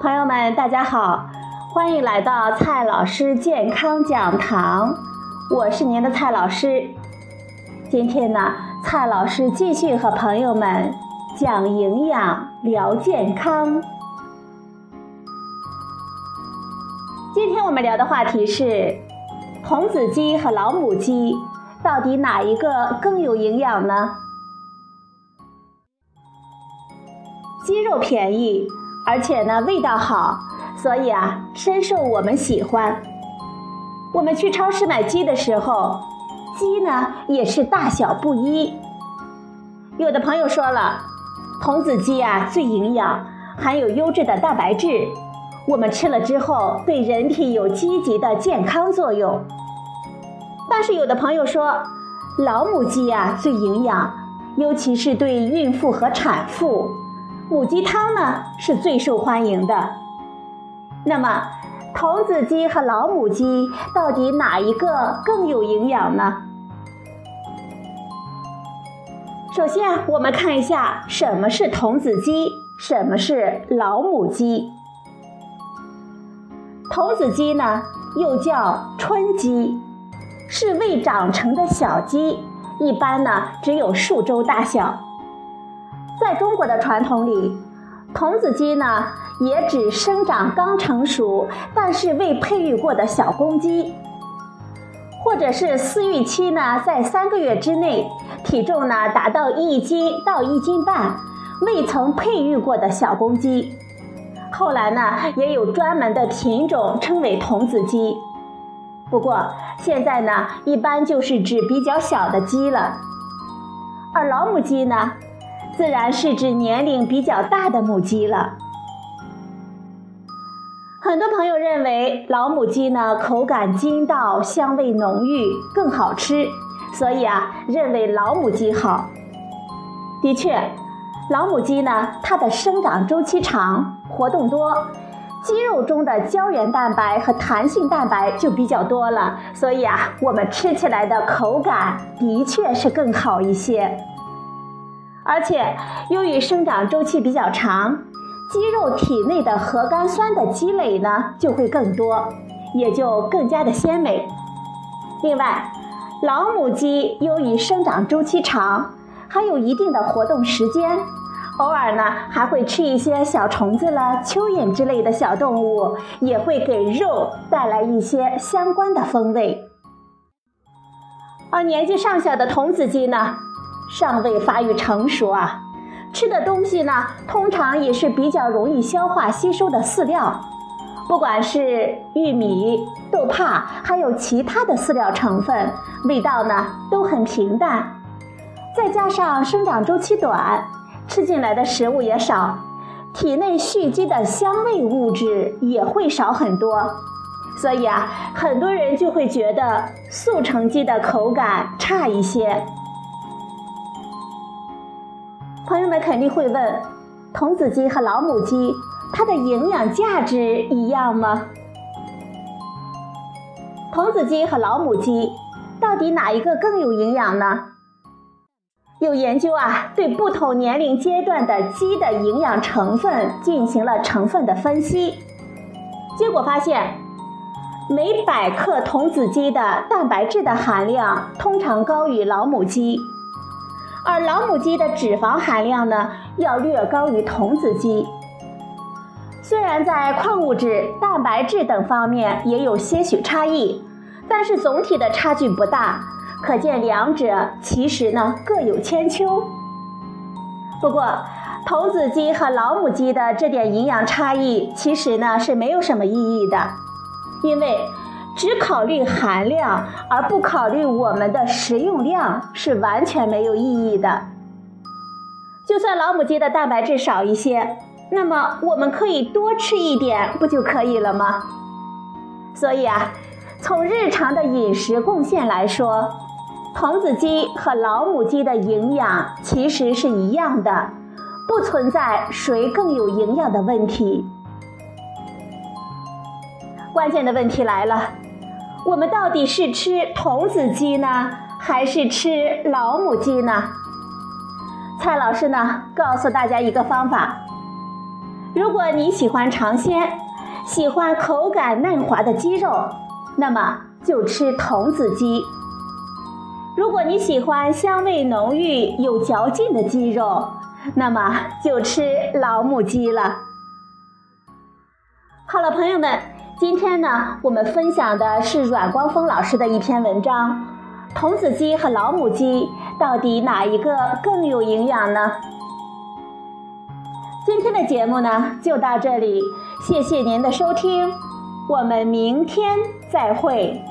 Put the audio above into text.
朋友们，大家好，欢迎来到蔡老师健康讲堂，我是您的蔡老师。今天呢，蔡老师继续和朋友们讲营养、聊健康。今天我们聊的话题是：童子鸡和老母鸡到底哪一个更有营养呢？鸡肉便宜。而且呢，味道好，所以啊，深受我们喜欢。我们去超市买鸡的时候，鸡呢也是大小不一。有的朋友说了，童子鸡啊最营养，含有优质的蛋白质，我们吃了之后对人体有积极的健康作用。但是有的朋友说，老母鸡啊最营养，尤其是对孕妇和产妇。母鸡汤呢是最受欢迎的。那么，童子鸡和老母鸡到底哪一个更有营养呢？首先，我们看一下什么是童子鸡，什么是老母鸡。童子鸡呢，又叫春鸡，是未长成的小鸡，一般呢只有数周大小。在中国的传统里，童子鸡呢也指生长刚成熟但是未配育过的小公鸡，或者是饲育期呢在三个月之内，体重呢达到一斤到一斤半，未曾配育过的小公鸡。后来呢也有专门的品种称为童子鸡，不过现在呢一般就是指比较小的鸡了，而老母鸡呢。自然是指年龄比较大的母鸡了。很多朋友认为老母鸡呢口感筋道、香味浓郁，更好吃，所以啊认为老母鸡好。的确，老母鸡呢它的生长周期长，活动多，肌肉中的胶原蛋白和弹性蛋白就比较多了，所以啊我们吃起来的口感的确是更好一些。而且，由于生长周期比较长，鸡肉体内的核苷酸的积累呢就会更多，也就更加的鲜美。另外，老母鸡由于生长周期长，还有一定的活动时间，偶尔呢还会吃一些小虫子了、蚯蚓之类的小动物，也会给肉带来一些相关的风味。而年纪尚小的童子鸡呢？尚未发育成熟啊，吃的东西呢，通常也是比较容易消化吸收的饲料，不管是玉米、豆粕，还有其他的饲料成分，味道呢都很平淡。再加上生长周期短，吃进来的食物也少，体内蓄积的香味物质也会少很多，所以啊，很多人就会觉得速成鸡的口感差一些。朋友们肯定会问：童子鸡和老母鸡，它的营养价值一样吗？童子鸡和老母鸡到底哪一个更有营养呢？有研究啊，对不同年龄阶段的鸡的营养成分进行了成分的分析，结果发现，每百克童子鸡的蛋白质的含量通常高于老母鸡。而老母鸡的脂肪含量呢，要略高于童子鸡。虽然在矿物质、蛋白质等方面也有些许差异，但是总体的差距不大，可见两者其实呢各有千秋。不过，童子鸡和老母鸡的这点营养差异，其实呢是没有什么意义的，因为。只考虑含量而不考虑我们的食用量是完全没有意义的。就算老母鸡的蛋白质少一些，那么我们可以多吃一点，不就可以了吗？所以啊，从日常的饮食贡献来说，童子鸡和老母鸡的营养其实是一样的，不存在谁更有营养的问题。关键的问题来了。我们到底是吃童子鸡呢，还是吃老母鸡呢？蔡老师呢，告诉大家一个方法：如果你喜欢尝鲜，喜欢口感嫩滑的鸡肉，那么就吃童子鸡；如果你喜欢香味浓郁、有嚼劲的鸡肉，那么就吃老母鸡了。好了，朋友们，今天呢，我们分享的是阮光峰老师的一篇文章：童子鸡和老母鸡到底哪一个更有营养呢？今天的节目呢，就到这里，谢谢您的收听，我们明天再会。